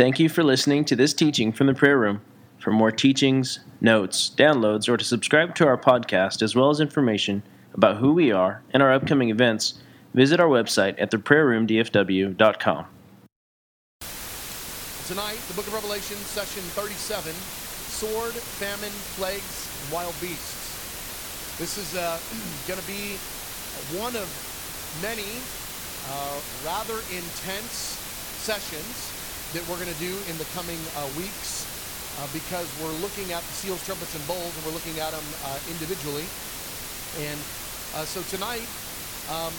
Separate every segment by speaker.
Speaker 1: Thank you for listening to this teaching from the prayer room. For more teachings, notes, downloads, or to subscribe to our podcast, as well as information about who we are and our upcoming events, visit our website at theprayerroomdfw.com.
Speaker 2: Tonight, the book of Revelation, session 37 Sword, Famine, Plagues, Wild Beasts. This is uh, going to be one of many uh, rather intense sessions that we're going to do in the coming uh, weeks uh, because we're looking at the seals, trumpets, and bowls, and we're looking at them uh, individually. And uh, so tonight, um,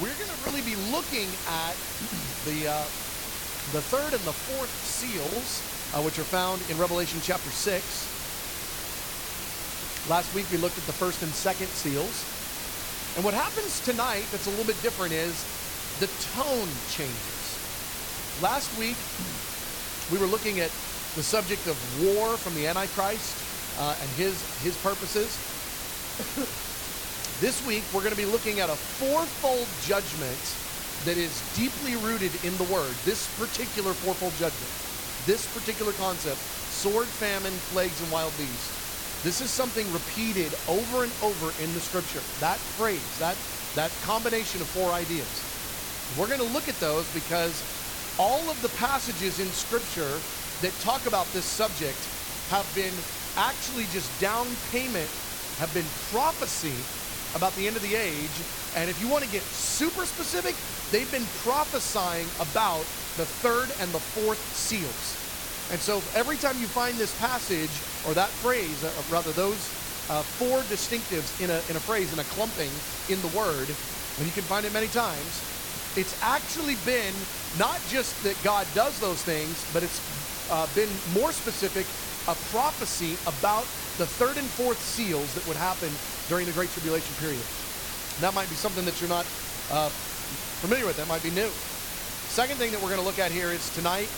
Speaker 2: we're going to really be looking at the uh, the third and the fourth seals, which are found in Revelation chapter six. Last week we looked at the first and second seals. And what happens tonight that's a little bit different is the tone changes. Last week, we were looking at the subject of war from the Antichrist uh, and his, his purposes. this week, we're going to be looking at a fourfold judgment that is deeply rooted in the Word. This particular fourfold judgment, this particular concept sword, famine, plagues, and wild beasts. This is something repeated over and over in the Scripture. That phrase, that, that combination of four ideas. We're going to look at those because all of the passages in Scripture that talk about this subject have been actually just down payment, have been prophecy about the end of the age. And if you want to get super specific, they've been prophesying about the third and the fourth seals. And so every time you find this passage or that phrase, uh, rather those uh, four distinctives in a, in a phrase, in a clumping in the word, and you can find it many times, it's actually been not just that God does those things, but it's uh, been more specific, a prophecy about the third and fourth seals that would happen during the Great Tribulation period. That might be something that you're not uh, familiar with. That might be new. Second thing that we're going to look at here is tonight,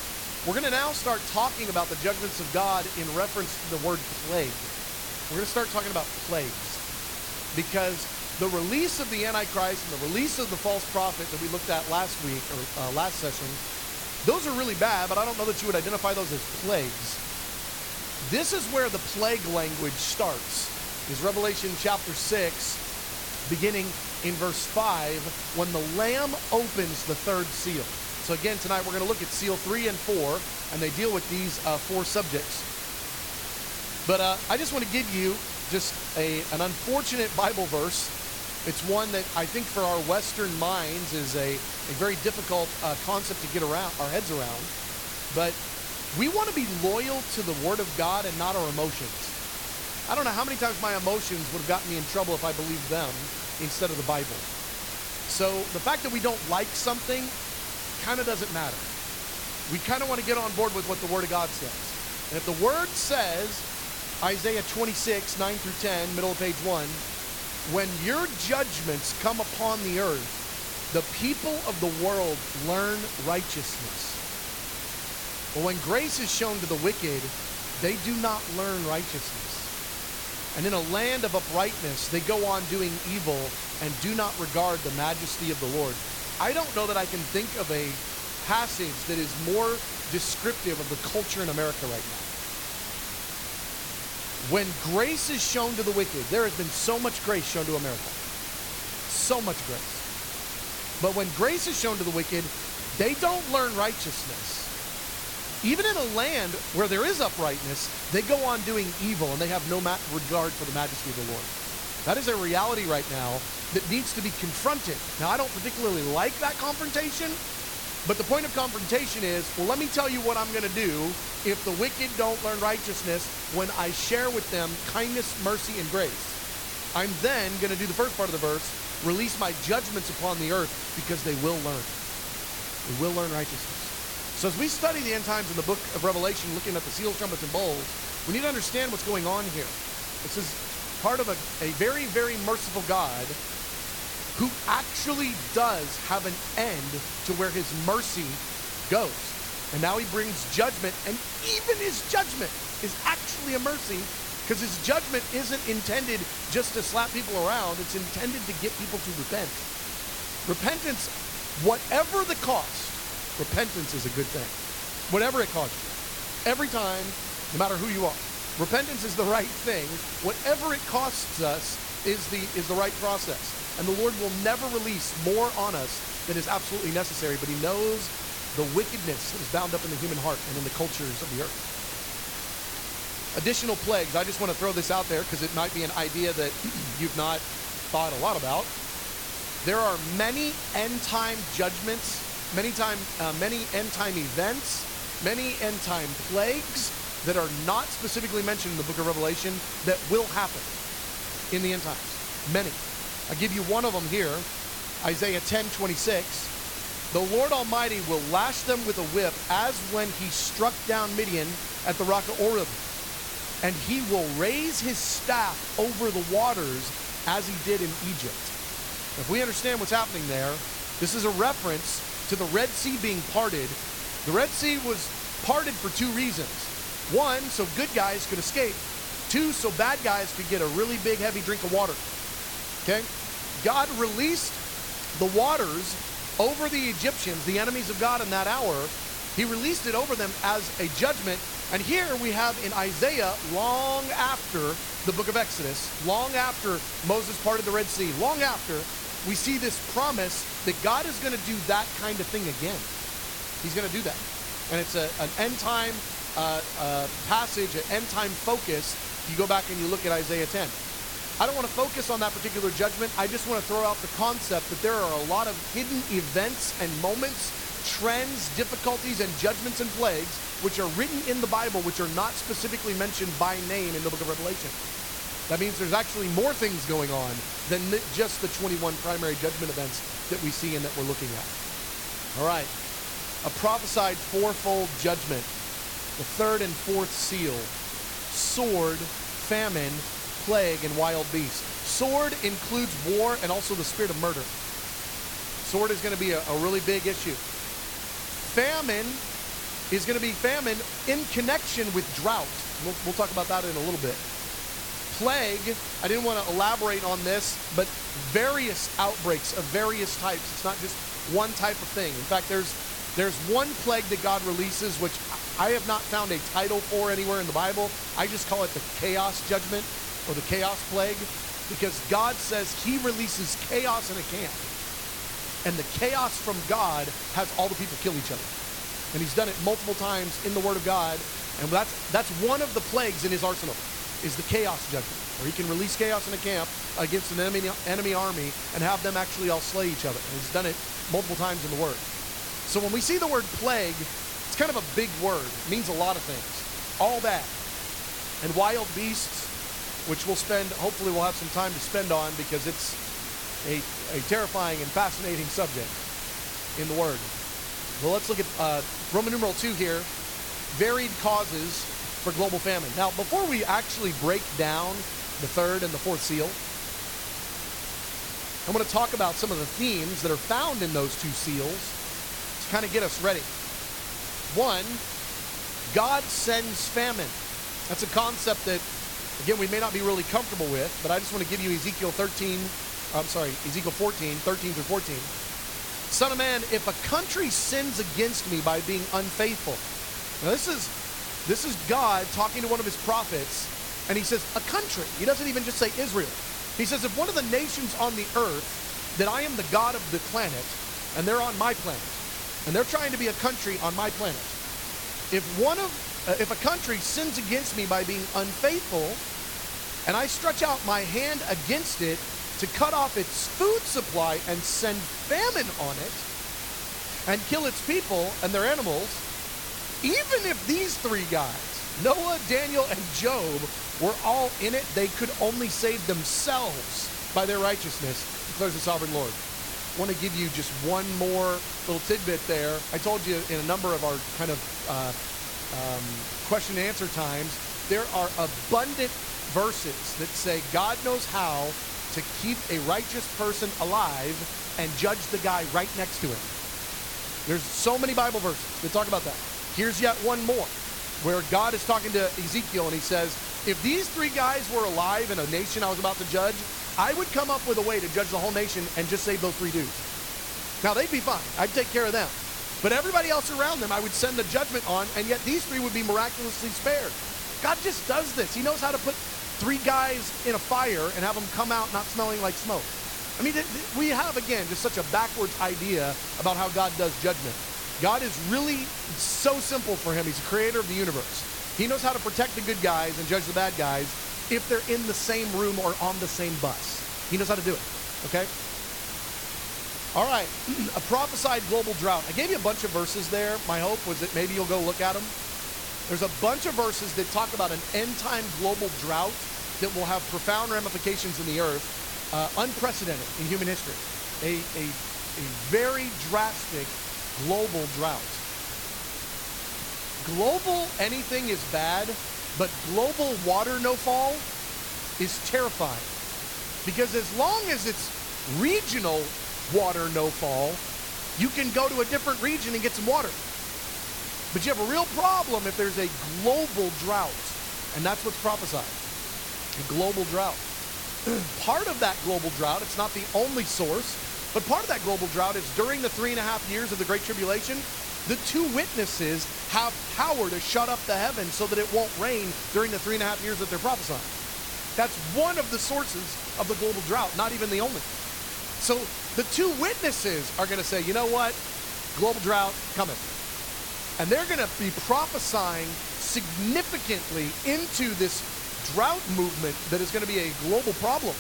Speaker 2: we're going to now start talking about the judgments of God in reference to the word plague. We're going to start talking about plagues because the release of the Antichrist and the release of the false prophet that we looked at last week or uh, last session, those are really bad, but I don't know that you would identify those as plagues. This is where the plague language starts. Is Revelation chapter 6, beginning in verse 5, when the Lamb opens the third seal. So again, tonight we're going to look at seal 3 and 4, and they deal with these uh, four subjects. But uh, I just want to give you just a, an unfortunate Bible verse it's one that I think for our Western minds is a, a very difficult uh, concept to get around our heads around. But we want to be loyal to the Word of God and not our emotions. I don't know how many times my emotions would have gotten me in trouble if I believed them instead of the Bible. So the fact that we don't like something kind of doesn't matter. We kind of want to get on board with what the Word of God says. And if the Word says, Isaiah 26, 9 through 10, middle of page 1, when your judgments come upon the earth, the people of the world learn righteousness. But when grace is shown to the wicked, they do not learn righteousness. And in a land of uprightness, they go on doing evil and do not regard the majesty of the Lord. I don't know that I can think of a passage that is more descriptive of the culture in America right now. When grace is shown to the wicked, there has been so much grace shown to America. So much grace. But when grace is shown to the wicked, they don't learn righteousness. Even in a land where there is uprightness, they go on doing evil and they have no regard for the majesty of the Lord. That is a reality right now that needs to be confronted. Now, I don't particularly like that confrontation, but the point of confrontation is, well, let me tell you what I'm going to do if the wicked don't learn righteousness when I share with them kindness, mercy, and grace. I'm then going to do the first part of the verse, release my judgments upon the earth because they will learn. They will learn righteousness. So as we study the end times in the book of Revelation, looking at the seals, trumpets, and bowls, we need to understand what's going on here. This is part of a, a very, very merciful God who actually does have an end to where his mercy goes. And now he brings judgment, and even his judgment is actually a mercy because his judgment isn't intended just to slap people around, it's intended to get people to repent. Repentance, whatever the cost, repentance is a good thing. Whatever it costs you. Every time, no matter who you are. Repentance is the right thing. Whatever it costs us is the is the right process. And the Lord will never release more on us than is absolutely necessary, but he knows the wickedness that is bound up in the human heart and in the cultures of the earth. Additional plagues. I just want to throw this out there because it might be an idea that you've not thought a lot about. There are many end time judgments, many time, uh, many end time events, many end time plagues that are not specifically mentioned in the book of Revelation that will happen in the end times. Many. I give you one of them here, Isaiah 10 26. The Lord Almighty will lash them with a whip as when he struck down Midian at the rock of Oreb. And he will raise his staff over the waters as he did in Egypt. If we understand what's happening there, this is a reference to the Red Sea being parted. The Red Sea was parted for two reasons. One, so good guys could escape. Two, so bad guys could get a really big, heavy drink of water. Okay? God released the waters over the Egyptians, the enemies of God in that hour. He released it over them as a judgment. And here we have in Isaiah, long after the book of Exodus, long after Moses parted the Red Sea, long after, we see this promise that God is going to do that kind of thing again. He's going to do that. And it's a, an end time uh, uh, passage, an end time focus. You go back and you look at Isaiah 10. I don't want to focus on that particular judgment. I just want to throw out the concept that there are a lot of hidden events and moments, trends, difficulties, and judgments and plagues which are written in the Bible which are not specifically mentioned by name in the book of Revelation. That means there's actually more things going on than just the 21 primary judgment events that we see and that we're looking at. All right. A prophesied fourfold judgment, the third and fourth seal, sword, famine, plague, and wild beast. Sword includes war and also the spirit of murder. Sword is going to be a, a really big issue. Famine is going to be famine in connection with drought. We'll, we'll talk about that in a little bit. Plague, I didn't want to elaborate on this, but various outbreaks of various types. It's not just one type of thing. In fact, there's there's one plague that God releases, which I have not found a title for anywhere in the Bible. I just call it the chaos judgment or the chaos plague because God says he releases chaos in a camp. And the chaos from God has all the people kill each other. And he's done it multiple times in the Word of God. And that's, that's one of the plagues in his arsenal, is the chaos judgment, where he can release chaos in a camp against an enemy, enemy army and have them actually all slay each other. And he's done it multiple times in the Word. So when we see the word plague, it's kind of a big word. It means a lot of things. All that. And wild beasts, which we'll spend, hopefully we'll have some time to spend on because it's a, a terrifying and fascinating subject in the Word. Well, let's look at uh, Roman numeral 2 here. Varied causes for global famine. Now, before we actually break down the third and the fourth seal, I want to talk about some of the themes that are found in those two seals to kind of get us ready. One, God sends famine. That's a concept that Again, we may not be really comfortable with, but I just want to give you Ezekiel 13, I'm sorry, Ezekiel 14, 13 through 14. Son of man, if a country sins against me by being unfaithful. Now this is this is God talking to one of his prophets, and he says, a country. He doesn't even just say Israel. He says, if one of the nations on the earth, that I am the God of the planet, and they're on my planet, and they're trying to be a country on my planet. If one of if a country sins against me by being unfaithful, and I stretch out my hand against it to cut off its food supply and send famine on it, and kill its people and their animals, even if these three guys, Noah, Daniel, and Job, were all in it, they could only save themselves by their righteousness, declares the sovereign Lord. I want to give you just one more little tidbit there. I told you in a number of our kind of uh, um, question and answer times, there are abundant verses that say God knows how to keep a righteous person alive and judge the guy right next to him. There's so many Bible verses that talk about that. Here's yet one more where God is talking to Ezekiel and he says, If these three guys were alive in a nation I was about to judge, I would come up with a way to judge the whole nation and just save those three dudes. Now, they'd be fine. I'd take care of them. But everybody else around them, I would send the judgment on, and yet these three would be miraculously spared. God just does this. He knows how to put three guys in a fire and have them come out not smelling like smoke. I mean, we have, again, just such a backwards idea about how God does judgment. God is really so simple for him. He's the creator of the universe. He knows how to protect the good guys and judge the bad guys if they're in the same room or on the same bus. He knows how to do it, okay? All right, a prophesied global drought. I gave you a bunch of verses there. My hope was that maybe you'll go look at them. There's a bunch of verses that talk about an end time global drought that will have profound ramifications in the earth, uh, unprecedented in human history. A, a, a very drastic global drought. Global anything is bad, but global water no fall is terrifying. Because as long as it's regional water no fall, you can go to a different region and get some water. But you have a real problem if there's a global drought. And that's what's prophesied a global drought. part of that global drought, it's not the only source, but part of that global drought is during the three and a half years of the Great Tribulation, the two witnesses have power to shut up the heavens so that it won't rain during the three and a half years that they're prophesying. That's one of the sources of the global drought, not even the only. So the two witnesses are going to say, you know what? Global drought coming. And they're going to be prophesying significantly into this drought movement that is going to be a global problem.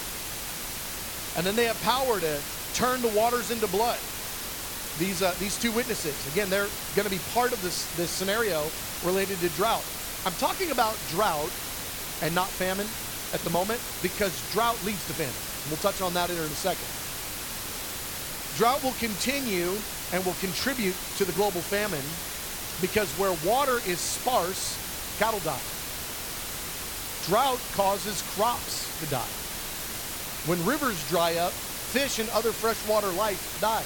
Speaker 2: And then they have power to turn the waters into blood. These, uh, these two witnesses, again, they're going to be part of this, this scenario related to drought. I'm talking about drought and not famine at the moment because drought leads to famine. And We'll touch on that in a second. Drought will continue and will contribute to the global famine because where water is sparse, cattle die. Drought causes crops to die. When rivers dry up, fish and other freshwater life dies.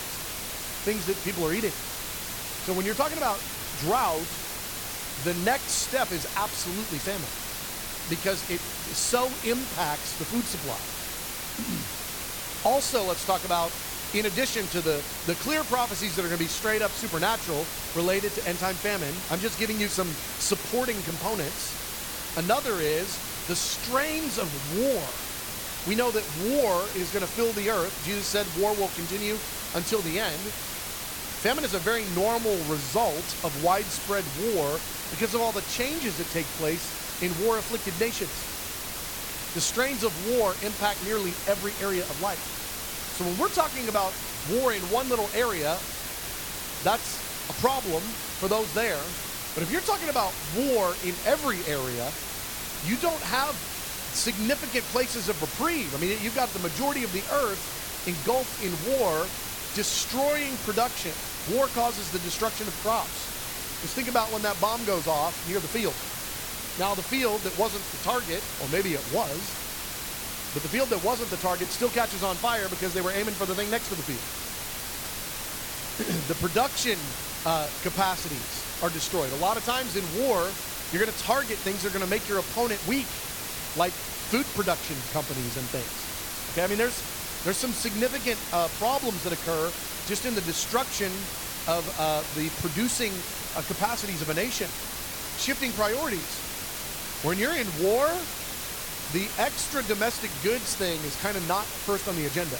Speaker 2: Things that people are eating. So when you're talking about drought, the next step is absolutely famine because it so impacts the food supply. also, let's talk about in addition to the, the clear prophecies that are going to be straight up supernatural related to end time famine, I'm just giving you some supporting components. Another is the strains of war. We know that war is going to fill the earth. Jesus said war will continue until the end. Famine is a very normal result of widespread war because of all the changes that take place in war afflicted nations. The strains of war impact nearly every area of life. So when we're talking about war in one little area, that's a problem for those there. But if you're talking about war in every area, you don't have significant places of reprieve. I mean, you've got the majority of the earth engulfed in war, destroying production. War causes the destruction of crops. Just think about when that bomb goes off near the field. Now, the field that wasn't the target, or maybe it was, but the field that wasn't the target still catches on fire because they were aiming for the thing next to the field. the production uh, capacities are destroyed. A lot of times in war, you're going to target things that are going to make your opponent weak, like food production companies and things. Okay, I mean, there's there's some significant uh, problems that occur just in the destruction of uh, the producing uh, capacities of a nation. Shifting priorities. When you're in war, the extra domestic goods thing is kind of not first on the agenda.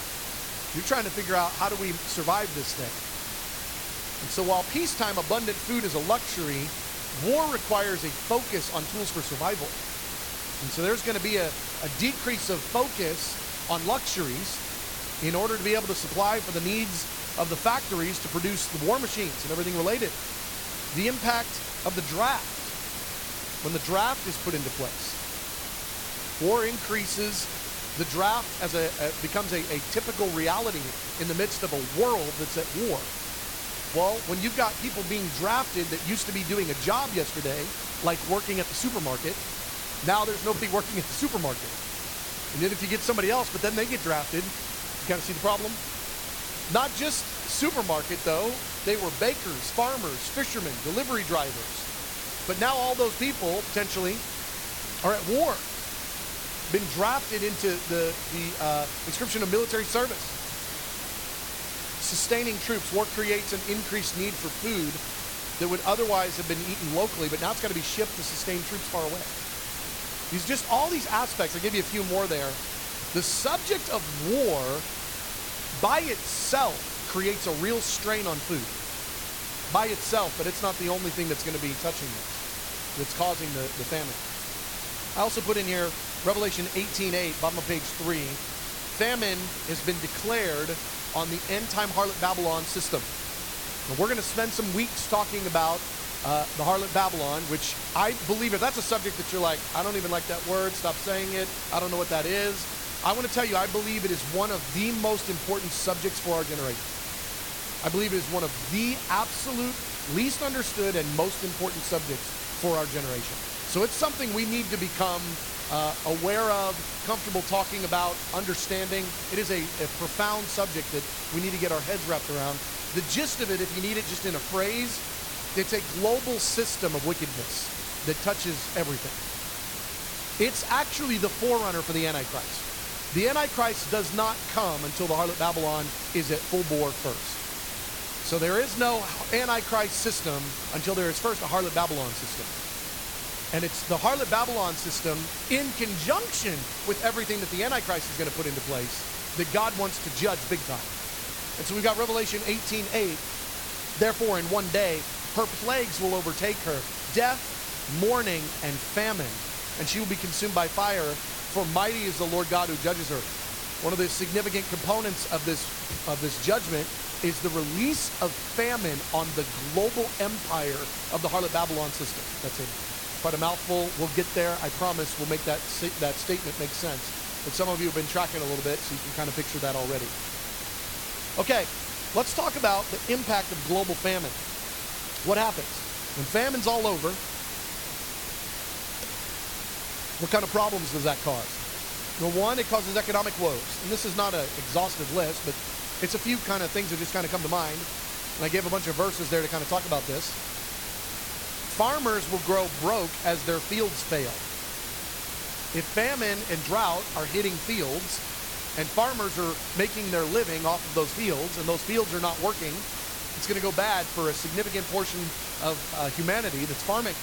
Speaker 2: You're trying to figure out how do we survive this thing. And so while peacetime abundant food is a luxury, war requires a focus on tools for survival. And so there's going to be a, a decrease of focus on luxuries in order to be able to supply for the needs of the factories to produce the war machines and everything related. The impact of the draft, when the draft is put into place. War increases. The draft as a, a becomes a, a typical reality in the midst of a world that's at war. Well, when you've got people being drafted that used to be doing a job yesterday, like working at the supermarket, now there's nobody working at the supermarket. And then if you get somebody else, but then they get drafted, you kind of see the problem? Not just supermarket, though. They were bakers, farmers, fishermen, delivery drivers. But now all those people, potentially, are at war been drafted into the, the uh, inscription of military service. sustaining troops. War creates an increased need for food that would otherwise have been eaten locally, but now it's got to be shipped to sustain troops far away. These just all these aspects. I'll give you a few more there. The subject of war by itself creates a real strain on food. By itself, but it's not the only thing that's going to be touching this, that's causing the, the famine. I also put in here Revelation 18:8, bottom of page 3. Famine has been declared on the end time harlot Babylon system. And we're going to spend some weeks talking about uh, the harlot Babylon, which I believe if that's a subject that you're like, I don't even like that word, stop saying it, I don't know what that is. I want to tell you, I believe it is one of the most important subjects for our generation. I believe it is one of the absolute least understood and most important subjects for our generation. So it's something we need to become uh, aware of, comfortable talking about, understanding. It is a, a profound subject that we need to get our heads wrapped around. The gist of it, if you need it just in a phrase, it's a global system of wickedness that touches everything. It's actually the forerunner for the Antichrist. The Antichrist does not come until the harlot Babylon is at full bore first. So there is no Antichrist system until there is first a harlot Babylon system. And it's the harlot Babylon system in conjunction with everything that the Antichrist is going to put into place that God wants to judge big time. And so we've got Revelation 18:8. Therefore, in one day, her plagues will overtake her death, mourning, and famine. And she will be consumed by fire, for mighty is the Lord God who judges her. One of the significant components of this, of this judgment is the release of famine on the global empire of the harlot Babylon system. That's it. Quite a mouthful. We'll get there. I promise we'll make that, that statement make sense. But some of you have been tracking a little bit, so you can kind of picture that already. Okay, let's talk about the impact of global famine. What happens? When famine's all over, what kind of problems does that cause? Well, one, it causes economic woes. And this is not an exhaustive list, but it's a few kind of things that just kind of come to mind. And I gave a bunch of verses there to kind of talk about this. Farmers will grow broke as their fields fail. If famine and drought are hitting fields, and farmers are making their living off of those fields, and those fields are not working, it's going to go bad for a significant portion of uh, humanity that's farming.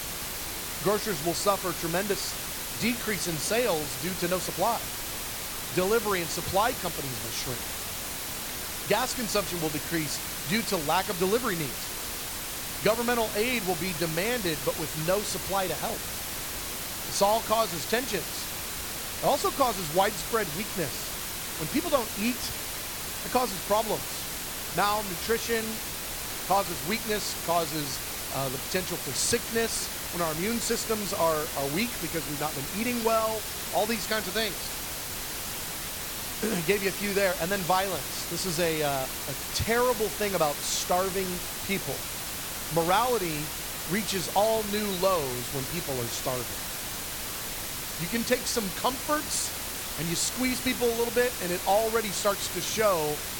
Speaker 2: Grocers will suffer tremendous decrease in sales due to no supply. Delivery and supply companies will shrink. Gas consumption will decrease due to lack of delivery needs. Governmental aid will be demanded but with no supply to help. This all causes tensions. It also causes widespread weakness. When people don't eat, it causes problems. Malnutrition, causes weakness, causes uh, the potential for sickness, when our immune systems are, are weak because we've not been eating well, all these kinds of things. Gave you a few there. And then violence. This is a, uh, a terrible thing about starving people. Morality reaches all new lows when people are starving. You can take some comforts and you squeeze people a little bit, and it already starts to show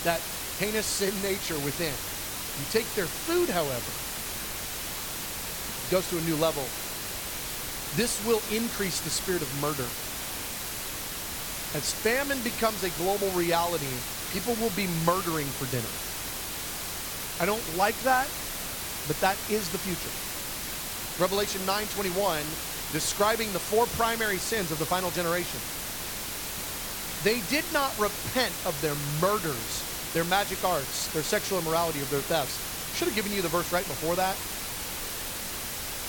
Speaker 2: that heinous sin nature within. You take their food, however, it goes to a new level. This will increase the spirit of murder. As famine becomes a global reality, people will be murdering for dinner. I don't like that, but that is the future. Revelation 9:21 describing the four primary sins of the final generation. They did not repent of their murders, their magic arts, their sexual immorality, of their thefts. Should have given you the verse right before that.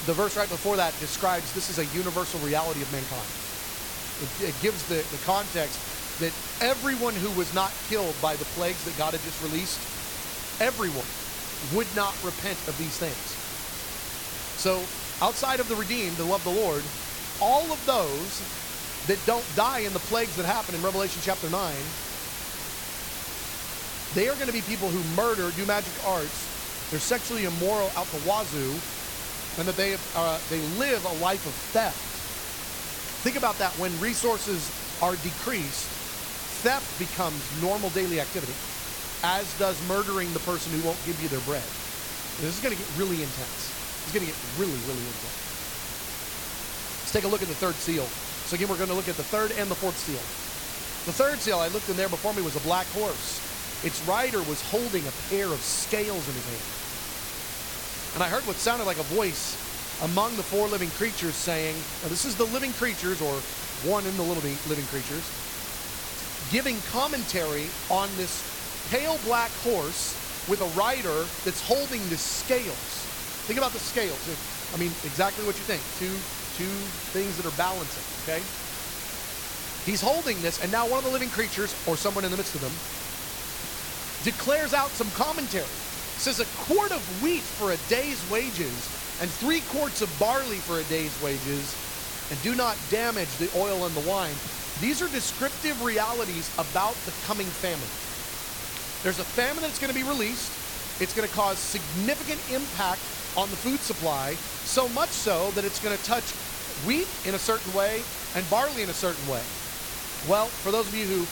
Speaker 2: The verse right before that describes this is a universal reality of mankind. It, it gives the, the context that everyone who was not killed by the plagues that God had just released, everyone would not repent of these things. So, outside of the redeemed, the love the Lord, all of those that don't die in the plagues that happen in Revelation chapter 9 they are going to be people who murder, do magic arts, they're sexually immoral out the wazoo, and that they, uh, they live a life of theft. Think about that when resources are decreased, theft becomes normal daily activity, as does murdering the person who won't give you their bread. This is going to get really intense. It's going to get really, really intense. Let's take a look at the third seal. So again, we're going to look at the third and the fourth seal. The third seal I looked in there before me was a black horse. its rider was holding a pair of scales in his hand. And I heard what sounded like a voice among the four living creatures saying, now this is the living creatures, or one in the living, living creatures, giving commentary on this pale black horse with a rider that's holding the scales. Think about the scales. I mean, exactly what you think. Two, two things that are balancing, okay? He's holding this, and now one of the living creatures, or someone in the midst of them, declares out some commentary. Says a quart of wheat for a day's wages, and three quarts of barley for a day's wages, and do not damage the oil and the wine. These are descriptive realities about the coming famine. There's a famine that's going to be released. It's going to cause significant impact on the food supply, so much so that it's going to touch wheat in a certain way and barley in a certain way. Well, for those of you who,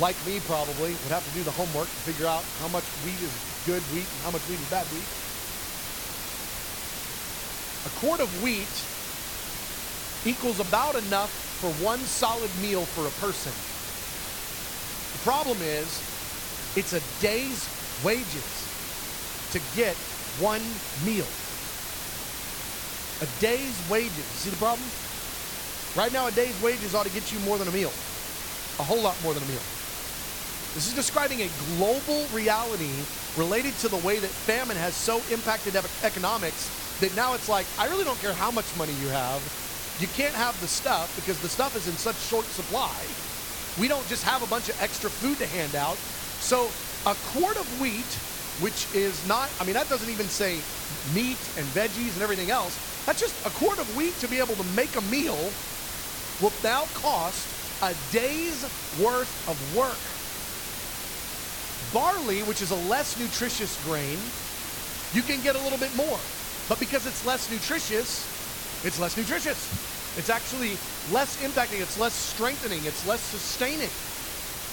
Speaker 2: like me probably, would have to do the homework to figure out how much wheat is good wheat and how much wheat is bad wheat. A quart of wheat equals about enough for one solid meal for a person. The problem is, it's a day's wages to get one meal. A day's wages. See the problem? Right now, a day's wages ought to get you more than a meal. A whole lot more than a meal. This is describing a global reality related to the way that famine has so impacted economics that now it's like, I really don't care how much money you have. You can't have the stuff because the stuff is in such short supply. We don't just have a bunch of extra food to hand out. So a quart of wheat, which is not, I mean, that doesn't even say meat and veggies and everything else. That's just a quart of wheat to be able to make a meal will now cost a day's worth of work. Barley, which is a less nutritious grain, you can get a little bit more. But because it's less nutritious, it's less nutritious. It's actually less impacting, it's less strengthening, it's less sustaining.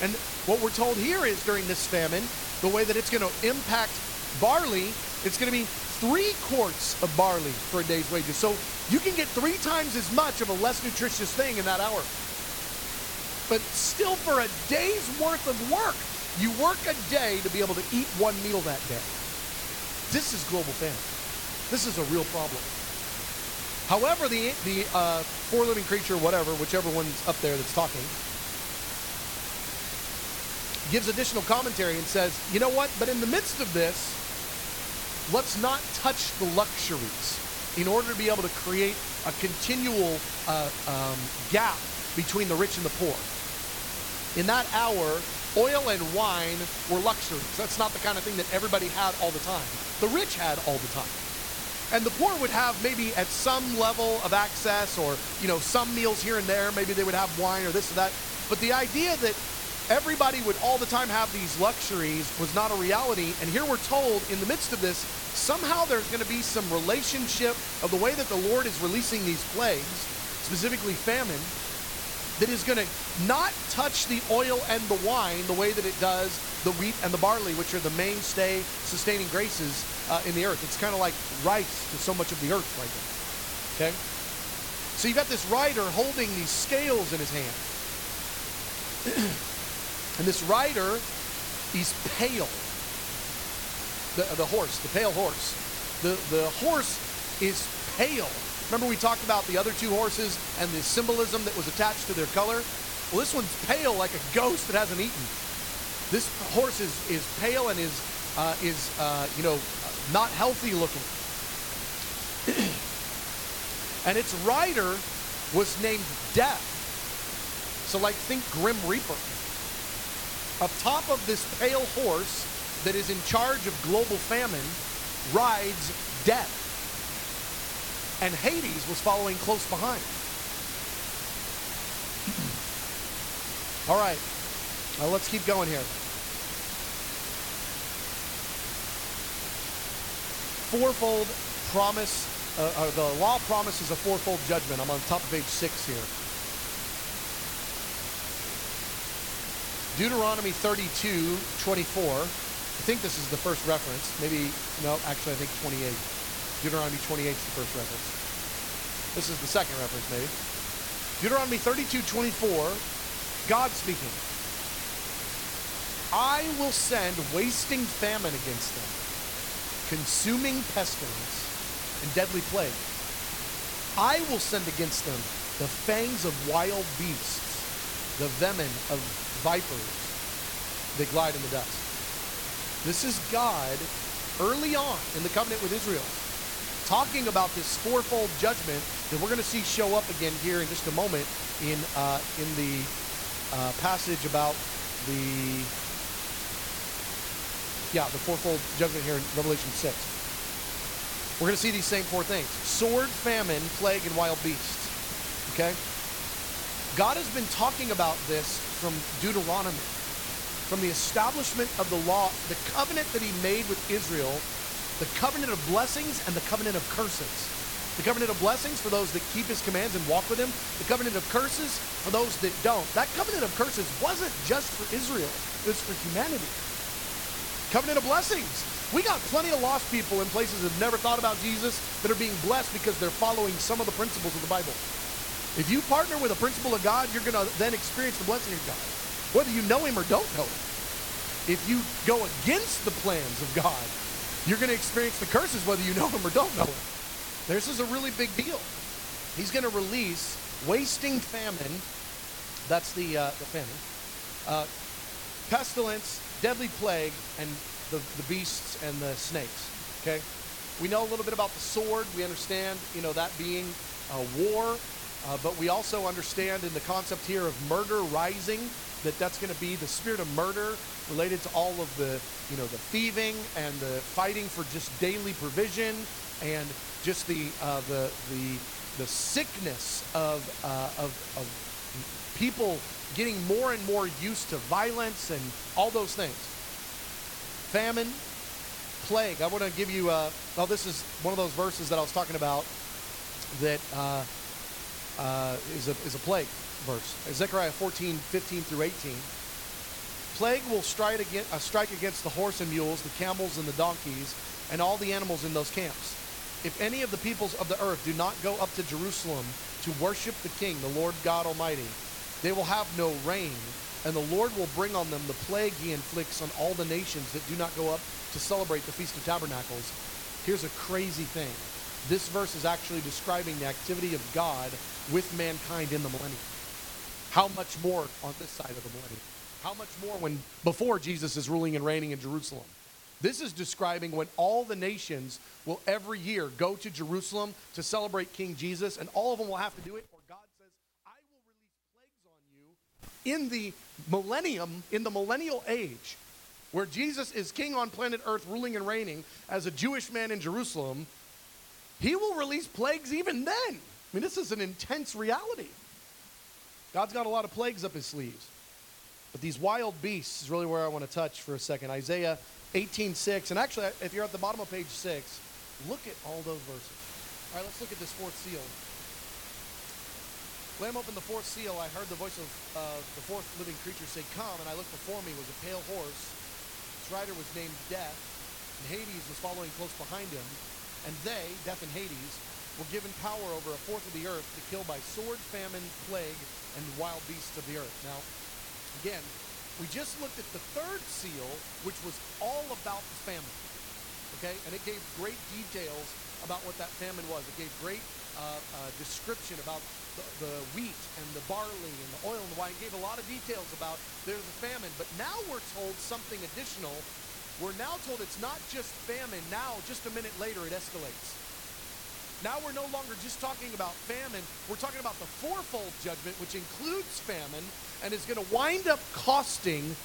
Speaker 2: And what we're told here is during this famine, the way that it's going to impact barley, it's going to be three quarts of barley for a day's wages. So you can get three times as much of a less nutritious thing in that hour. But still, for a day's worth of work, you work a day to be able to eat one meal that day. This is global famine. This is a real problem. However, the, the uh, four living creature, whatever, whichever one's up there that's talking, gives additional commentary and says, you know what? But in the midst of this, let's not touch the luxuries in order to be able to create a continual uh, um, gap between the rich and the poor. In that hour, oil and wine were luxuries. That's not the kind of thing that everybody had all the time. The rich had all the time. And the poor would have maybe at some level of access or, you know, some meals here and there. Maybe they would have wine or this or that. But the idea that everybody would all the time have these luxuries was not a reality. And here we're told in the midst of this, somehow there's going to be some relationship of the way that the Lord is releasing these plagues, specifically famine, that is going to not touch the oil and the wine the way that it does the wheat and the barley, which are the mainstay sustaining graces uh, in the earth. It's kind of like rice to so much of the earth right now. Okay? So you've got this rider holding these scales in his hand. and this rider, he's pale. The, the horse, the pale horse. The, the horse is pale. Remember we talked about the other two horses and the symbolism that was attached to their color? Well, this one's pale like a ghost that hasn't eaten. This horse is, is pale and is, uh, is uh, you know, not healthy looking. and its rider was named Death. So, like, think Grim Reaper. Up top of this pale horse that is in charge of global famine rides Death. And Hades was following close behind. All right, now let's keep going here. fourfold promise, uh, uh, the law promises a fourfold judgment. I'm on top of page six here. Deuteronomy 32, 24. I think this is the first reference. Maybe, no, actually, I think 28. Deuteronomy 28 is the first reference. This is the second reference, maybe. Deuteronomy 32, 24, God speaking. I will send wasting famine against them, consuming pestilence and deadly plague. I will send against them the fangs of wild beasts, the venom of vipers. They glide in the dust. This is God early on in the covenant with Israel talking about this fourfold judgment that we're going to see show up again here in just a moment in uh, in the uh, passage about the yeah the fourfold judgment here in Revelation six. We're going to see these same four things: sword, famine, plague, and wild beasts. Okay. God has been talking about this from Deuteronomy, from the establishment of the law, the covenant that He made with Israel the covenant of blessings and the covenant of curses. The covenant of blessings for those that keep his commands and walk with him. The covenant of curses for those that don't. That covenant of curses wasn't just for Israel, it was for humanity. Covenant of blessings. We got plenty of lost people in places that have never thought about Jesus that are being blessed because they're following some of the principles of the Bible. If you partner with a principle of God, you're going to then experience the blessing of God, whether you know him or don't know him. If you go against the plans of God, you're going to experience the curses whether you know him or don't know him. This is a really big deal. He's going to release wasting famine. That's the, uh, the famine. Uh, pestilence, deadly plague, and the, the beasts and the snakes. Okay? We know a little bit about the sword. We understand, you know, that being a war. Uh, but we also understand in the concept here of murder rising that that's going to be the spirit of murder related to all of the, you know, the thieving and the fighting for just daily provision and just the uh, the the the sickness of, uh, of of people getting more and more used to violence and all those things. Famine, plague. I want to give you. Uh, well, this is one of those verses that I was talking about that uh, is a is a plague verse. Zechariah 14, 15 through 18. Plague will strike against, uh, strike against the horse and mules, the camels and the donkeys, and all the animals in those camps. If any of the peoples of the earth do not go up to Jerusalem to worship the King, the Lord God Almighty, they will have no rain, and the Lord will bring on them the plague he inflicts on all the nations that do not go up to celebrate the Feast of Tabernacles. Here's a crazy thing. This verse is actually describing the activity of God with mankind in the millennium. How much more on this side of the millennium? How much more when before Jesus is ruling and reigning in Jerusalem? This is describing when all the nations will every year go to Jerusalem to celebrate King Jesus, and all of them will have to do it, or God says, I will release plagues on you in the millennium, in the millennial age, where Jesus is king on planet Earth, ruling and reigning as a Jewish man in Jerusalem. He will release plagues even then. I mean, this is an intense reality. God's got a lot of plagues up his sleeves. But these wild beasts is really where I want to touch for a second. Isaiah 18:6. And actually, if you're at the bottom of page 6, look at all those verses. All right, let's look at this fourth seal. When I opened the fourth seal, I heard the voice of uh, the fourth living creature say, Come, and I looked before me was a pale horse. Its rider was named Death, and Hades was following close behind him. And they, Death and Hades, were given power over a fourth of the earth to kill by sword, famine, plague, and wild beasts of the earth. Now, again, we just looked at the third seal, which was all about the famine. Okay? And it gave great details about what that famine was. It gave great uh, uh, description about the, the, wheat and the barley and the oil and the wine. It gave a lot of details about there's a famine. But now we're told something additional. We're now told it's not just famine. Now, just a minute later, it escalates. Now we're no longer just talking about famine. We're talking about the fourfold judgment, which includes famine and is going to wind up costing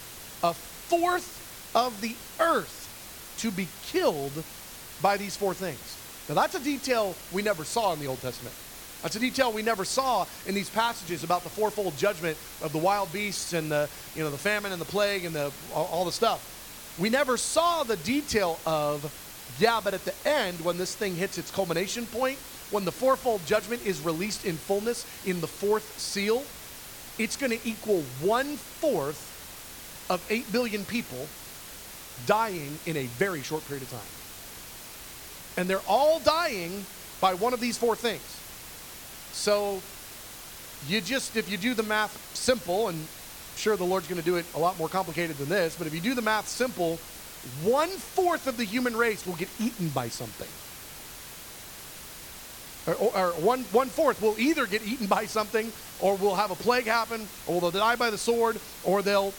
Speaker 2: a fourth of the earth to be killed by these four things. Now, that's a detail we never saw in the Old Testament. That's a detail we never saw in these passages about the fourfold judgment of the wild beasts and the, you know, the famine and the plague and the, all, all the stuff. We never saw the detail of yeah, but at the end, when this thing hits its culmination point, when the fourfold judgment is released in fullness in the fourth seal, it's going to equal one fourth of 8 billion people dying in a very short period of time. And they're all dying by one of these four things. So you just, if you do the math simple and sure the Lord's going to do it a lot more complicated than this, but if you do the math simple, one fourth of the human race will get eaten by something. Or, or, or one, one fourth will either get eaten by something, or will have a plague happen, or they'll die by the sword, or they'll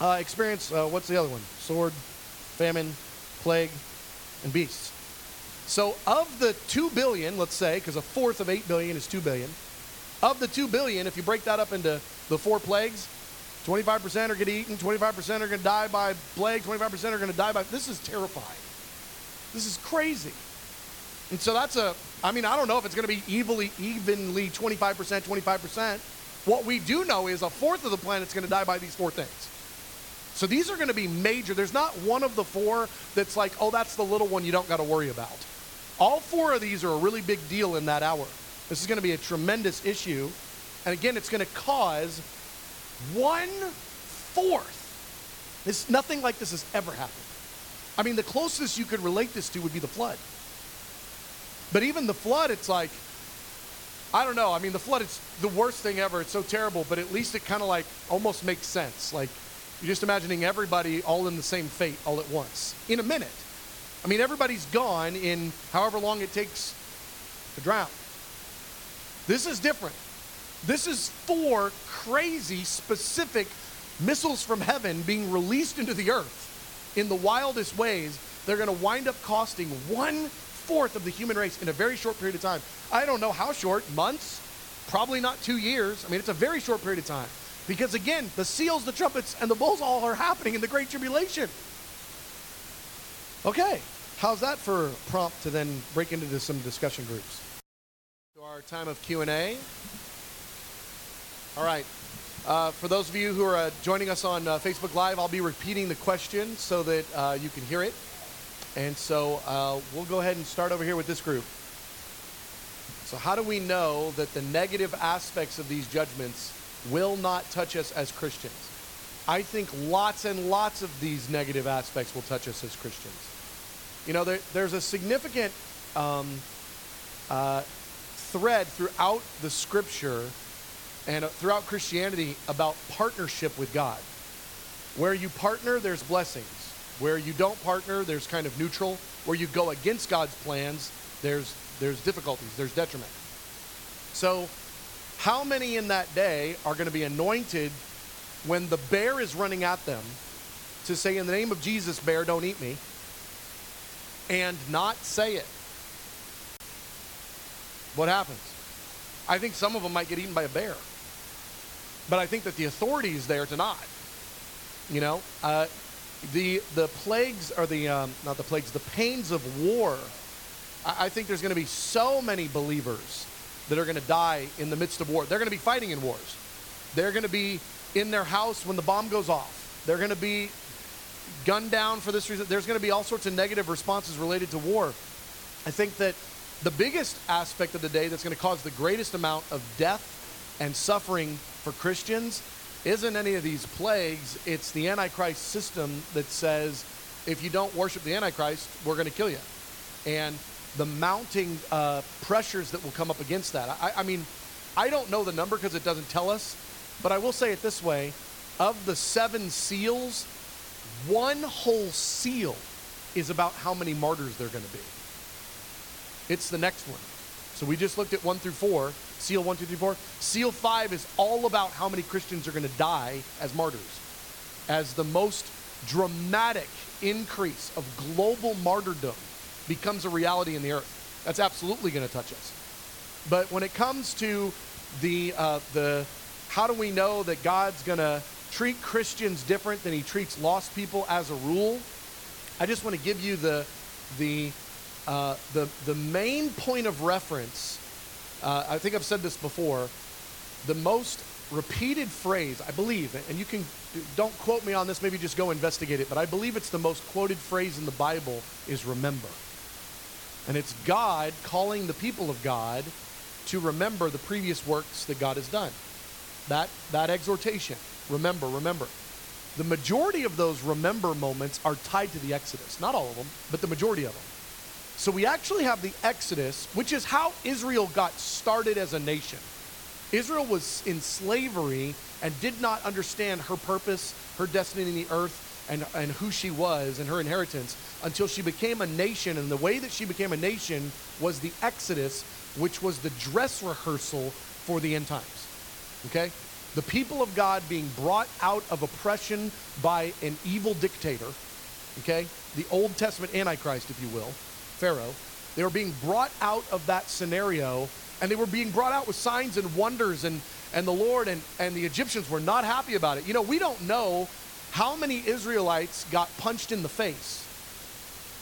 Speaker 2: uh, experience uh, what's the other one? Sword, famine, plague, and beasts. So, of the 2 billion, let's say, because a fourth of 8 billion is 2 billion, of the 2 billion, if you break that up into the four plagues, 25% are going to eaten, 25% are going to die by plague, 25% are going to die by. This is terrifying. This is crazy. And so that's a, I mean, I don't know if it's going to be evenly, evenly 25%, 25%. What we do know is a fourth of the planet's going to die by these four things. So these are going to be major. There's not one of the four that's like, oh, that's the little one you don't got to worry about. All four of these are a really big deal in that hour. This is going to be a tremendous issue. And again, it's going to cause one fourth. This, nothing like this has ever happened. I mean, the closest you could relate this to would be the flood. But even the flood, it's like, I don't know. I mean, the flood is the worst thing ever. It's so terrible, but at least it kind of like almost makes sense. Like, you're just imagining everybody all in the same fate all at once in a minute. I mean, everybody's gone in however long it takes to drown. This is different. This is four crazy, specific missiles from heaven being released into the earth in the wildest ways. They're going to wind up costing one fourth of the human race in a very short period of time. I don't know how short, months, probably not two years. I mean, it's a very short period of time. Because again, the seals, the trumpets, and the bowls all are happening in the Great Tribulation. Okay, how's that for prompt to then break into some discussion groups? To our time of Q&A. All right. Uh, for those of you who are uh, joining us on uh, Facebook Live, I'll be repeating the question so that uh, you can hear it. And so uh, we'll go ahead and start over here with this group. So, how do we know that the negative aspects of these judgments will not touch us as Christians? I think lots and lots of these negative aspects will touch us as Christians. You know, there, there's a significant um, uh, thread throughout the scripture and uh, throughout Christianity about partnership with God. Where you partner, there's blessings. Where you don't partner, there's kind of neutral. Where you go against God's plans, there's there's difficulties, there's detriment. So, how many in that day are going to be anointed when the bear is running at them to say, In the name of Jesus, bear, don't eat me, and not say it? What happens? I think some of them might get eaten by a bear. But I think that the authority is there to not. You know, uh, the the plagues are the um, not the plagues, the pains of war. I, I think there's going to be so many believers that are going to die in the midst of war. They're going to be fighting in wars. They're going to be in their house when the bomb goes off. They're going to be gunned down for this reason. There's going to be all sorts of negative responses related to war. I think that the biggest aspect of the day that's going to cause the greatest amount of death and suffering for Christians isn't any of these plagues. It's the Antichrist system that says if you don't worship the Antichrist, we're going to kill you. And the mounting uh, pressures that will come up against that. I, I mean, I don't know the number because it doesn't tell us, but I will say it this way of the seven seals, one whole seal is about how many martyrs they're going to be. It's the next one. So we just looked at one through four. Seal one, two, three, four. Seal five is all about how many Christians are going to die as martyrs, as the most dramatic increase of global martyrdom becomes a reality in the earth. That's absolutely going to touch us. But when it comes to the uh, the how do we know that God's going to treat Christians different than He treats lost people as a rule? I just want to give you the the uh, the the main point of reference uh, I think I've said this before. The most repeated phrase, I believe, and you can don't quote me on this, maybe just go investigate it, but I believe it's the most quoted phrase in the Bible is remember. And it's God calling the people of God to remember the previous works that God has done. That that exhortation, remember, remember. The majority of those remember moments are tied to the Exodus. Not all of them, but the majority of them. So we actually have the Exodus, which is how Israel got started as a nation. Israel was in slavery and did not understand her purpose, her destiny in the earth, and, and who she was and her inheritance until she became a nation. And the way that she became a nation was the Exodus, which was the dress rehearsal for the end times. Okay? The people of God being brought out of oppression by an evil dictator, okay? The Old Testament Antichrist, if you will, Pharaoh. They were being brought out of that scenario, and they were being brought out with signs and wonders, and, and the Lord and, and the Egyptians were not happy about it. You know, we don't know how many Israelites got punched in the face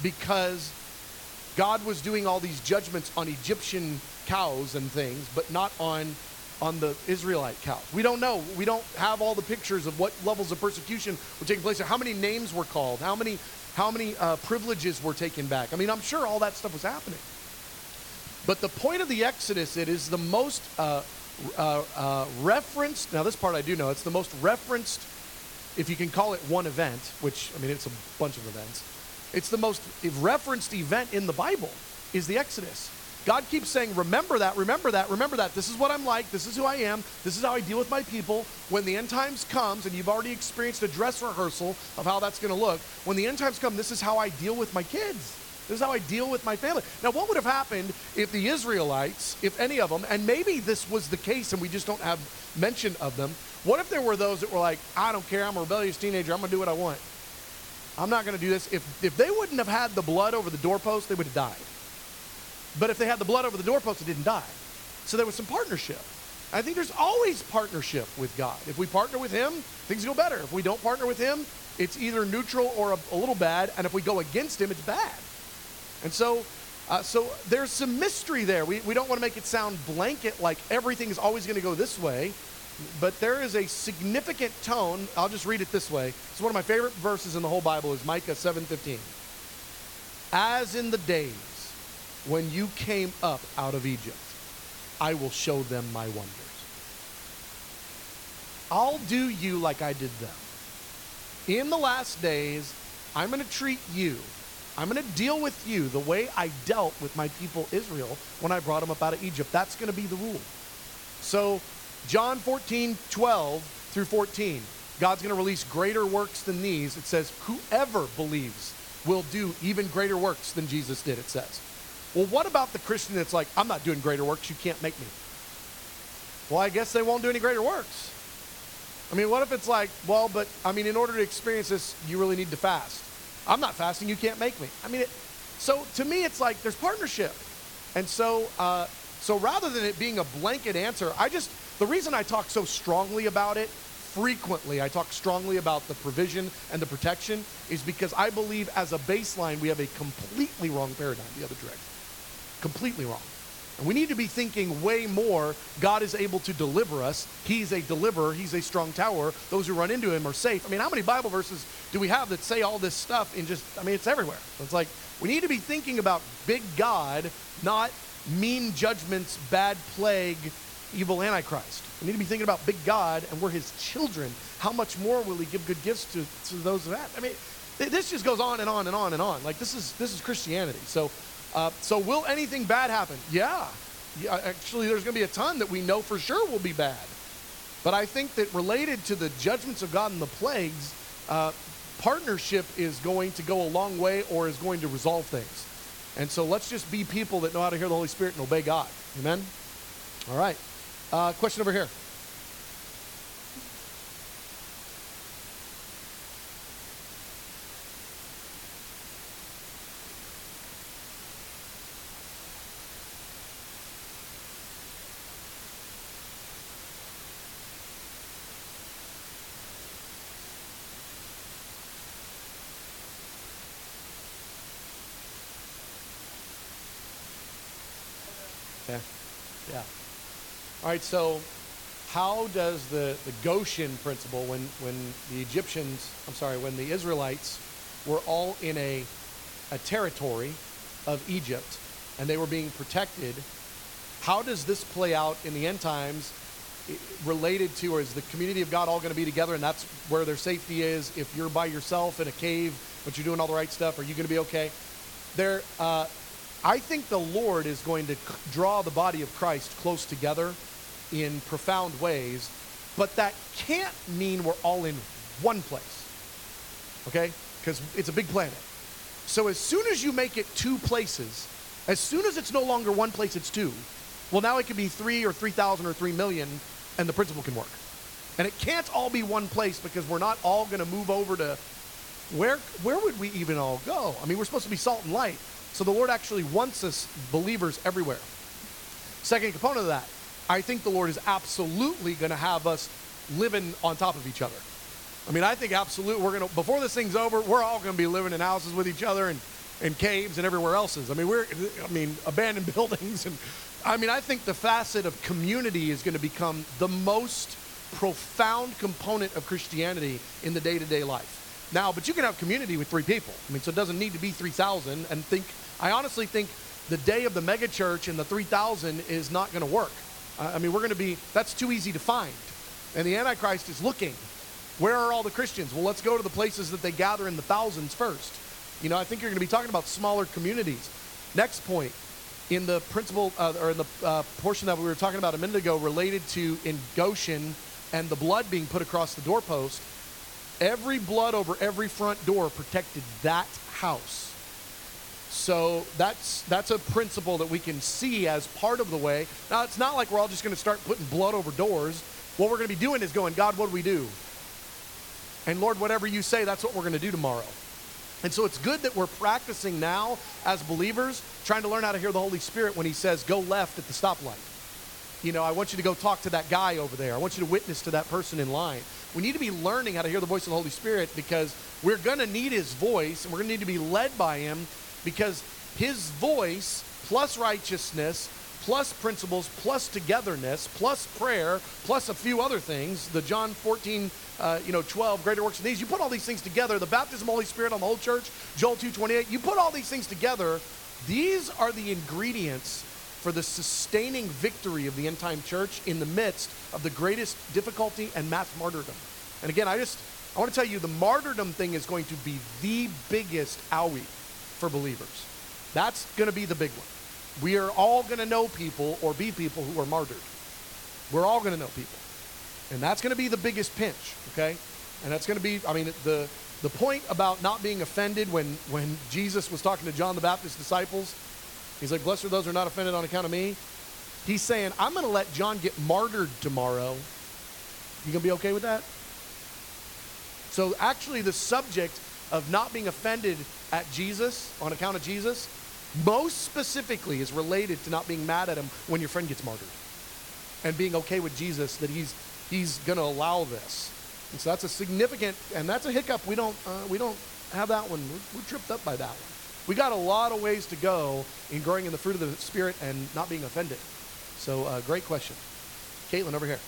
Speaker 2: because God was doing all these judgments on Egyptian cows and things, but not on on the Israelite cows. We don't know. We don't have all the pictures of what levels of persecution were taking place. How many names were called? How many how many uh, privileges were taken back? I mean, I'm sure all that stuff was happening. But the point of the Exodus, it is the most uh, uh, uh referenced. Now, this part I do know. It's the most referenced if you can call it one event, which, I mean, it's a bunch of events, it's the most referenced event in the Bible is the Exodus. God keeps saying, Remember that, remember that, remember that. This is what I'm like. This is who I am. This is how I deal with my people. When the end times comes, and you've already experienced a dress rehearsal of how that's going to look, when the end times come, this is how I deal with my kids. This is how I deal with my family. Now, what would have happened if the Israelites, if any of them, and maybe this was the case and we just don't have mention of them, what if there were those that were like, I don't care, I'm a rebellious teenager, I'm going to do what I want? I'm not going to do this. If, if they wouldn't have had the blood over the doorpost, they would have died. But if they had the blood over the doorpost, it didn't die. So there was some partnership. I think there's always partnership with God. If we partner with Him, things go better. If we don't partner with Him, it's either neutral or a, a little bad. And if we go against Him, it's bad. And so, uh, so there's some mystery there. We, we don't want to make it sound blanket like everything is always going to go this way but there is a significant tone. I'll just read it this way. It's one of my favorite verses in the whole Bible is Micah 7:15. As in the days when you came up out of Egypt, I will show them my wonders. I'll do you like I did them. In the last days, I'm going to treat you. I'm going to deal with you the way I dealt with my people Israel when I brought them up out of Egypt. That's going to be the rule. So John 14, 12 through 14. God's going to release greater works than these. It says, whoever believes will do even greater works than Jesus did, it says. Well, what about the Christian that's like, I'm not doing greater works, you can't make me? Well, I guess they won't do any greater works. I mean, what if it's like, well, but I mean, in order to experience this, you really need to fast. I'm not fasting, you can't make me. I mean, it, so to me, it's like there's partnership. And so, uh, so rather than it being a blanket answer, I just, the reason I talk so strongly about it, frequently I talk strongly about the provision and the protection, is because I believe as a baseline we have a completely wrong paradigm the other direction. Completely wrong. And we need to be thinking way more God is able to deliver us. He's a deliverer, He's a strong tower. Those who run into Him are safe. I mean, how many Bible verses do we have that say all this stuff in just, I mean, it's everywhere. It's like we need to be thinking about big God, not mean judgments, bad plague, evil Antichrist. We need to be thinking about big God and we're his children. How much more will he give good gifts to, to those of that? I mean, this just goes on and on and on and on. Like this is this is Christianity. So, uh, so will anything bad happen? Yeah. yeah. Actually, there's going to be a ton that we know for sure will be bad. But I think that related to the judgments of God and the plagues, uh, partnership is going to go a long way or is going to resolve things. And so let's just be people that know how to hear the Holy Spirit and obey God. Amen? All right. Uh, question over here. Yeah. Yeah. All right, so how does the, the Goshen principle, when, when the Egyptians, I'm sorry, when the Israelites were all in a, a territory of Egypt and they were being protected, how does this play out in the end times related to, or is the community of God all going to be together and that's where their safety is? If you're by yourself in a cave, but you're doing all the right stuff, are you going to be okay? There, uh, I think the Lord is going to draw the body of Christ close together in profound ways, but that can't mean we're all in one place. Okay? Because it's a big planet. So as soon as you make it two places, as soon as it's no longer one place, it's two. Well, now it can be three or 3,000 or 3 million, and the principle can work. And it can't all be one place because we're not all going to move over to where, where would we even all go? I mean, we're supposed to be salt and light. So the Lord actually wants us believers everywhere. Second component of that, I think the Lord is absolutely going to have us living on top of each other. I mean, I think absolutely we're going to, before this thing's over, we're all going to be living in houses with each other and, and caves and everywhere else is. I mean, we're, I mean, abandoned buildings. And I mean, I think the facet of community is going to become the most profound component of Christianity in the day to day life. Now, but you can have community with three people. I mean, so it doesn't need to be 3,000. And think, I honestly think the day of the megachurch and the 3,000 is not going to work. I mean, we're going to be, that's too easy to find. And the Antichrist is looking. Where are all the Christians? Well, let's go to the places that they gather in the thousands first. You know, I think you're going to be talking about smaller communities. Next point, in the principle, uh, or in the uh, portion that we were talking about a minute ago related to in Goshen and the blood being put across the doorpost, every blood over every front door protected that house. So that's that's a principle that we can see as part of the way. Now it's not like we're all just going to start putting blood over doors. What we're going to be doing is going, God, what do we do? And Lord, whatever you say, that's what we're going to do tomorrow. And so it's good that we're practicing now as believers, trying to learn how to hear the Holy Spirit when He says, go left at the stoplight. You know, I want you to go talk to that guy over there. I want you to witness to that person in line. We need to be learning how to hear the voice of the Holy Spirit because we're going to need His voice and we're going to need to be led by Him because his voice plus righteousness plus principles plus togetherness plus prayer plus a few other things the john 14 uh, you know 12 greater works than these you put all these things together the baptism of the holy spirit on the whole church joel 228 you put all these things together these are the ingredients for the sustaining victory of the end time church in the midst of the greatest difficulty and mass martyrdom. And again i just i want to tell you the martyrdom thing is going to be the biggest owie for believers. That's going to be the big one. We are all going to know people or be people who are martyred. We're all going to know people. And that's going to be the biggest pinch, okay? And that's going to be, I mean, the, the point about not being offended when, when Jesus was talking to John the Baptist's disciples, he's like, Blessed are those who are not offended on account of me. He's saying, I'm going to let John get martyred tomorrow. You going to be okay with that? So, actually, the subject of not being offended at Jesus on account of Jesus, most specifically is related to not being mad at him when your friend gets martyred and being okay with Jesus that he's he's going to allow this. And so that's a significant and that's a hiccup. We don't uh, we don't have that one. We're, we're tripped up by that one. We got a lot of ways to go in growing in the fruit of the spirit and not being offended. So uh, great question, Caitlin over here.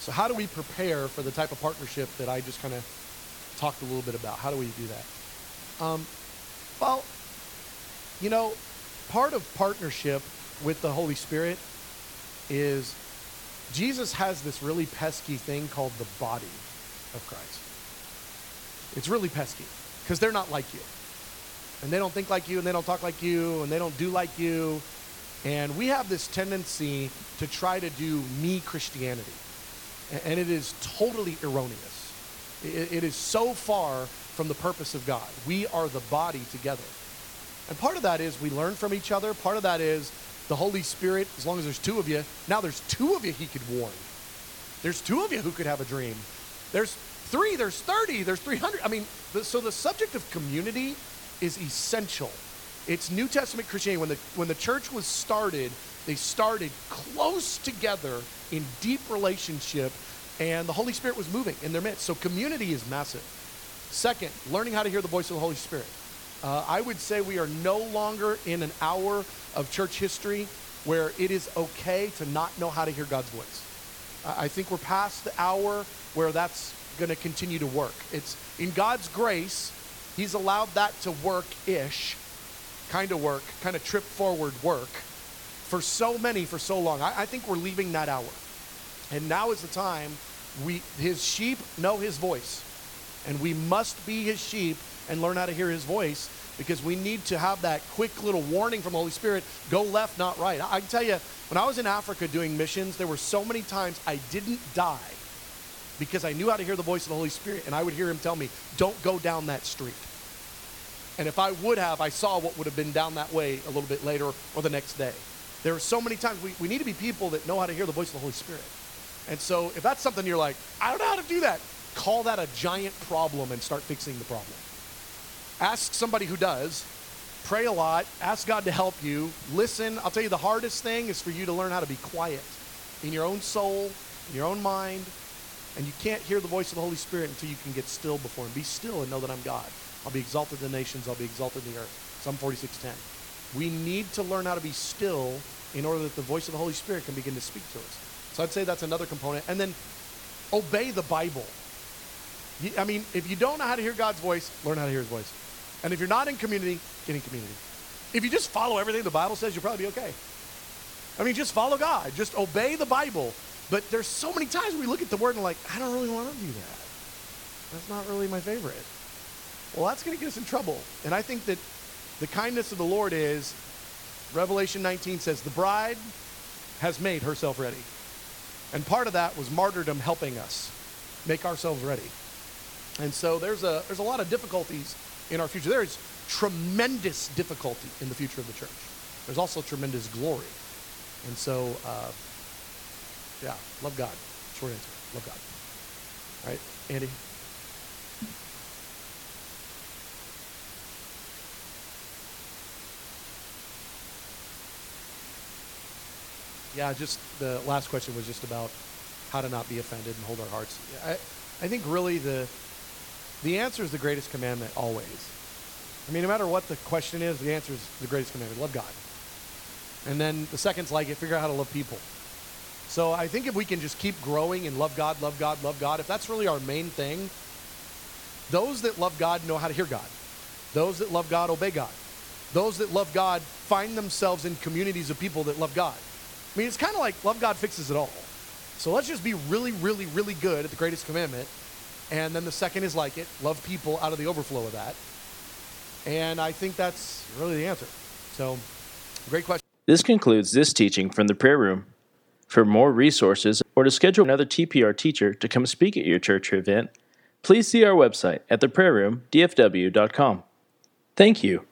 Speaker 2: So, how do we prepare for the type of partnership that I just kind of talked a little bit about? How do we do that? Um, well, you know, part of partnership with the Holy Spirit is Jesus has this really pesky thing called the body of Christ. It's really pesky because they're not like you. And they don't think like you, and they don't talk like you, and they don't do like you. And we have this tendency to try to do me Christianity and it is totally erroneous. It, is so far from the purpose of God. We are the body together. And part of that is we learn from each other. Part of that is the Holy Spirit, as long as there's two of you, now there's two of you he could warn. There's two of you who could have a dream. There's three, there's 30, there's 300. I mean, so the subject of community is essential. It's New Testament Christianity. When the, when the church was started, they started close together in deep relationship, and the Holy Spirit was moving in their midst. So community is massive. Second, learning how to hear the voice of the Holy Spirit. Uh, I would say we are no longer in an hour of church history where it is okay to not know how to hear God's voice. I think we're past the hour where that's going to continue to work. It's in God's grace, He's allowed that to work ish, kind of work, kind of trip forward work for so many for so long. I, I think we're leaving that hour. And now is the time we his sheep know his voice. And we must be his sheep and learn how to hear his voice because we need to have that quick little warning from the Holy Spirit go left, not right. I, I can tell you, when I was in Africa doing missions, there were so many times I didn't die because I knew how to hear the voice of the Holy Spirit, and I would hear him tell me, Don't go down that street. And if I would have, I saw what would have been down that way a little bit later or the next day. There are so many times we, we need to be people that know how to hear the voice of the Holy Spirit. And so if that's something you're like, I don't know how to do that, call that a giant problem and start fixing the problem. Ask somebody who does. Pray a lot. Ask God to help you. Listen. I'll tell you the hardest thing is for you to learn how to be quiet in your own soul, in your own mind. And you can't hear the voice of the Holy Spirit until you can get still before Him. Be still and know that I'm God. I'll be exalted in the nations. I'll be exalted in the earth. Psalm 46:10. We need to learn how to be still in order that the voice of the Holy Spirit can begin to speak to us. So I'd say that's another component. And then obey the Bible. I mean, if you don't know how to hear God's voice, learn how to hear His voice. And if you're not in community, get in community. If you just follow everything the Bible says, you'll probably be okay. I mean, just follow God. Just obey the Bible. But there's so many times we look at the word and like, I don't really want to do that. That's not really my favorite. Well, that's going to get us in trouble. And I think that the kindness of the Lord is, Revelation 19 says, the bride has made herself ready. And part of that was martyrdom helping us make ourselves ready. And so there's a, there's a lot of difficulties in our future. There is tremendous difficulty in the future of the church. There's also tremendous glory. And so, uh, yeah, love God. Short answer. Love God. All right, Andy? Yeah, just the last question was just about how to not be offended and hold our hearts. I, I think really the the answer is the greatest commandment always. I mean, no matter what the question is, the answer is the greatest commandment love God. And then the second's like it figure out how to love people. So I think if we can just keep growing and love God, love God, love God, if that's really our main thing, those that love God know how to hear God. Those that love God obey God. Those that love God find themselves in communities of people that love God. I mean, it's kind of like love God fixes it all. So let's just be really, really, really good at the greatest commandment and then the second is like it love people out of the overflow of that. And I think that's really the answer. So, great question.
Speaker 1: This concludes this teaching from the prayer room. For more resources or to schedule another TPR teacher to come speak at your church or event, please see our website at theprayerroomdfw.com. Thank you.